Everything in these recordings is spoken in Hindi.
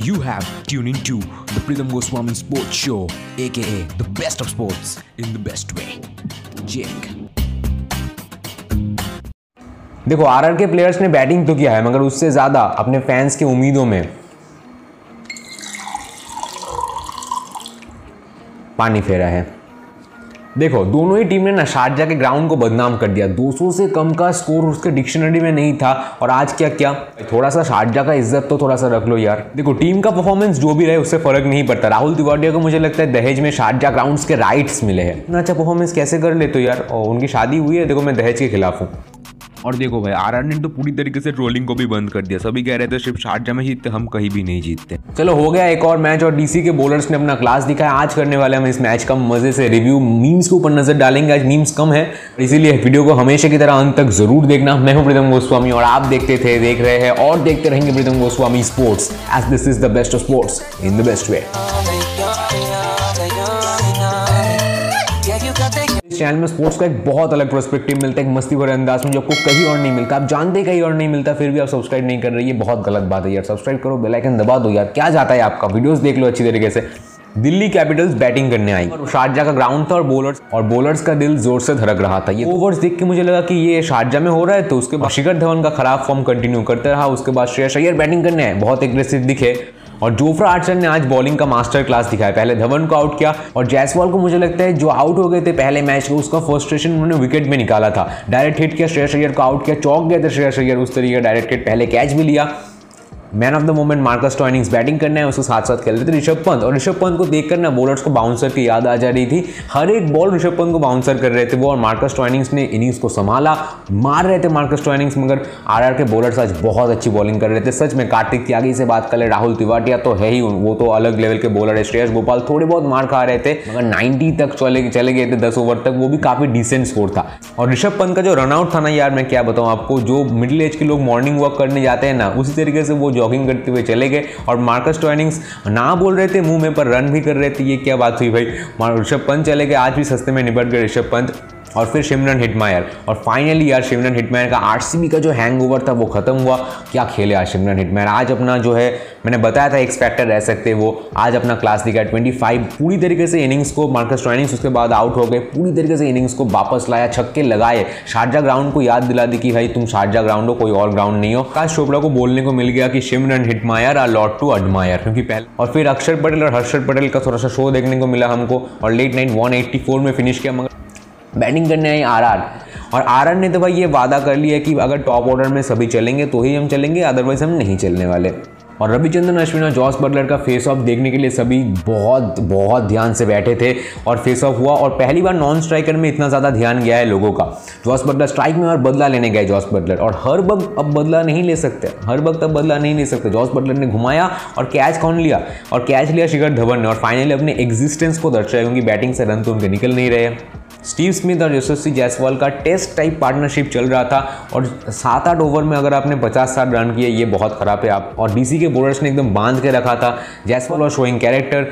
You have tuned into the Pritham Goswami Sports Show, aka the best of sports in the best way. Jake. देखो आरआर के प्लेयर्स ने बैटिंग तो किया है मगर उससे ज़्यादा अपने फैंस के उम्मीदों में पानी फेरा है देखो, दोनों ही टीम ने ना शारजा के ग्राउंड को बदनाम कर दिया। 200 से कम का स्कोर उसके डिक्शनरी में नहीं था। और आज क्या क्या? थोड़ा सा शारजा का इज़्ज़त तो थोड़ा सा रख लो यार। देखो टीम का परफॉर्मेंस जो भी रहे, उससे फ़र्क नहीं पड़ता। राहुल तिवाड़िया को मुझे लगता है दहेज में शारजा ग्राउंड के राइट्स मिले हैं। इतना अच्छा परफॉर्मेंस कैसे कर ले तो यार? और उनकी शादी हुई है, देखो मैं दहेज के खिलाफ हूँ। और देखो भाई आर ने तो पूरी तरीके से ट्रोलिंग को भी बंद कर दिया। सभी कह रहे थे सिर्फ़ शारजा में जीतते हम कहीं भी नहीं जीतते। चलो हो गया एक और मैच और डीसी के बॉलर्स ने अपना क्लास दिखाया। आज करने वाले हम इस मैच का मज़े से रिव्यू मीम्स के ऊपर नज़र डालेंगे आज मीम्स कम है। इसीलिए वीडियो को हमेशा की तरह अंत तक ज़रूर देखना। मैं हूँ प्रीतम गोस्वामी और आप देखते थे देख रहे हैं और देखते रहेंगे Pritam Goswami sports edge this is the best of sports in the best way इस चैनल में स्पोर्ट्स का एक बहुत अलग प्रोस्पेक्टिव मिलता है, एक मस्ती भरे अंदाज में, जो आपको कहीं और नहीं मिलता। आप जानते कहीं और नहीं मिलता, फिर भी आप सब्सक्राइब नहीं कर रही है बहुत गलत बात है यार। सब्सक्राइब करो बेल आइकन दबा दो यार। क्या जाता है आपका? वीडियोस देख लो अच्छी तरीके से। दिल्ली कैपिटल्स बैटिंग करने आई। और शारजा का ग्राउंड था और बॉलर्स और बॉलर्स का दिल ज़ोर से धड़क रहा था। ये ओवर्स देख के मुझे लगा कि ये शारजा में हो रहा है तो उसके बाद शिखर धवन का खराब फॉर्म कंटिन्यू करते रहा। उसके बाद श्रेयस अय्यर बैटिंग करने आए। बहुत एग्रेसिव दिखे। और जोफ्रा आर्चर ने आज बॉलिंग का मास्टर क्लास दिखाया। पहले धवन को आउट किया और जैसवाल को मुझे लगता है जो आउट हो गए थे पहले मैच में, उसका फ्रस्ट्रेशन उन्होंने विकेट में निकाला था। डायरेक्ट हिट किया श्रेयस अय्यर को आउट किया, चौक गया था श्रेयस अय्यर, उस तरीके का डायरेक्ट हिट पहले कैच भी लिया। Man of the moment Marcus Stoinis batting करने है, उसके साथ साथ खेल रहे थे ऋषभ पंत। और ऋषभ पंत को देखकर ना बॉलर्स को बाउंसर की याद आ जा रही थी। हर एक बॉल ऋषभ पंत को बाउंसर कर रहे थे वो, और मार्कस टॉइनिंग्स ने इनिंग्स को संभाला, मार रहे थे मार्कस टॉइनिंग्स मगर आर के बॉलर्स आज बहुत अच्छी बॉलिंग कर रहे थे। सच में कार्तिक त्यागी से बात कर ले, राहुल तिवाटिया तो है ही, वो तो अलग लेवल के बॉलर है। श्रेयस गोपाल थोड़े बहुत मार खा रहे थे, मगर नाइन्टी तक चले चले गए थे, दस ओवर तक, वो भी काफ़ी डिसेंट स्कोर था। और ऋषभ पंत का जो रनआउट था ना यार, मैं क्या बताऊँ आपको, जो मिडिल एज के लोग मॉर्निंग वॉक करने जाते हैं ना, उसी तरीके से वो जॉगिंग करते हुए चले गए और मार्कस टॉइनिंग्स ना बोल रहे थे, मुँह में पर रन भी कर रहे थे। ये क्या बात हुई भाई? ऋषभ पंत चले गए, आज भी सस्ते में निपट गए। ऋषभ पंत और फिर शिमरन हिटमायर और फाइनली यार शिमरन हिटमायर का आरसीबी का जो हैंगओवर था वो खत्म हुआ। क्या खेले आज शिमरन हिटमायर आज अपना जो है, मैंने बताया था एक्सपेक्टर रह सकते वो। आज अपना क्लास दिखाया ट्वेंटी फाइव पूरी तरीके से इनिंग्स को मार्कस ट्राइनिंग्स उसके बाद आउट हो गए। पूरी तरीके से इनिंग्स को वापस लाया, छक्के लगाए। शारजा ग्राउंड को याद दिला दी कि भाई तुम शारजा ग्राउंड हो, कोई और ग्राउंड नहीं हो। आकाश चोपड़ा को बोलने को मिल गया कि Shimron Hetmyer are lot to admire क्योंकि पहले और फिर अक्षर पटेल और हर्षद पटेल का थोड़ा सा शो देखने को मिला हमको। और लेट नाइट वन में फिनिश किया, मगर बैटिंग करने आई आर और आर आर ने तो भाई ये वादा कर लिया कि अगर टॉप ऑर्डर में सभी चलेंगे तो ही हम चलेंगे अदरवाइज़ हम नहीं चलने वाले। और रविचंद्रन, अश्विन और जॉस बटलर का फेस ऑफ़ देखने के लिए सभी बहुत बहुत ध्यान से बैठे थे और फेस ऑफ़ हुआ और पहली बार नॉन स्ट्राइकर में इतना ज़्यादा ध्यान गया है लोगों का। जॉस बटलर स्ट्राइक में और बदला लेने गए जॉस बटलर। और हर वक्त अब बदला नहीं ले सकते। हर वक्त अब बदला नहीं ले सकते। जॉस बटलर ने घुमाया और कैच कौन लिया? और कैच लिया शिखर धवन ने। और फाइनली अपने एग्जिस्टेंस को दर्शाया, क्योंकि बैटिंग से रन तो उनके निकल नहीं रहे। स्टीव स्मिथ और यशस्वी जायसवाल का टेस्ट टाइप पार्टनरशिप चल रहा था और सात आठ ओवर में अगर आपने पचास साठ रन किए, ये बहुत ख़राब है। आप और डीसी के बॉलर्स ने एकदम बाँध के रखा था। जायसवाल और शोइंग कैरेक्टर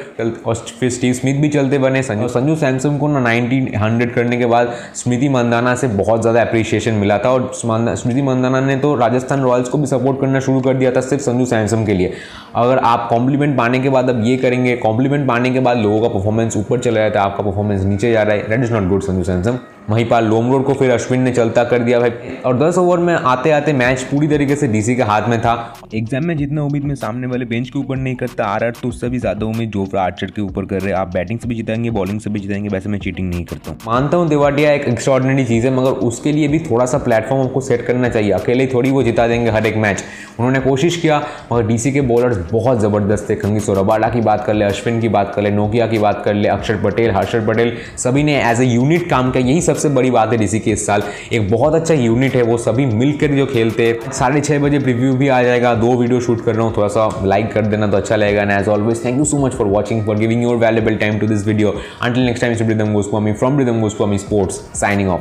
और फिर स्टीव स्मिथ भी चलते बने। संजू संजू सैमसंग को ना नाइनटीन हंड्रेड करने के बाद स्मृति मंदाना से बहुत ज़्यादा अप्रिशिएशन मिला था। और स्मृति मंदाना ने तो राजस्थान रॉयल्स को भी सपोर्ट करना शुरू कर दिया था सिर्फ़ संजू सैमसंग के लिए। अगर आप कॉम्प्लीमेंट पाने के बाद अब ये करेंगे कॉम्प्लीमेंट पाने के बाद लोगों का परफॉर्मेंस ऊपर चला जाता है, आपका परफॉर्मेंस नीचे जा रहा है। That is not good Sanju Samson Mahipal Lomror को फिर अश्विन ने चलता कर दिया भाई। और 10 ओवर में आते आते मैच पूरी तरीके से डीसी के हाथ में था। एग्ज़ाम में जितना उम्मीद में सामने वाले बेंच के ऊपर नहीं करता आर आर तो उससे भी ज़्यादा उम्मीद जोफ्रा आर्चर के ऊपर कर रहे हैं। आप बैटिंग से भी जिताएँगे बॉलिंग से भी जिताएँगे वैसे मैं चीटिंग नहीं करता हूँ। मानता हूँ दिवाटिया एक एक्स्ट्रॉर्डनरी चीज़ है मगर उसके लिए भी थोड़ा सा प्लेटफॉर्म आपको सेट करना चाहिए। अकेले थोड़ी वो जिता देंगे हर एक मैच उन्होंने कोशिश किया मगर डीसी के बॉलर्स बहुत ज़बरदस्त थे। खंगी सोराबाडा की बात कर ले अश्विन की बात कर ले नोकिया की बात कर ले अक्षर पटेल हर्षद पटेल सभी ने एज ए यूनिट काम किया। यही सबसे बड़ी बात है डीसी के इस साल। एक बहुत अच्छा यूनिट है, वो सभी मिलकर जो खेलते हैं। साढ़े छह बजे प्रीव्यू भी आ जाएगा, दो वीडियो शूट कर रहा हूँ, थोड़ा सा लाइक कर देना तो अच्छा लगेगा। And as always thank you so much for watching for giving your valuable time to this video until next time Goswami from Ridham Goswami sports signing off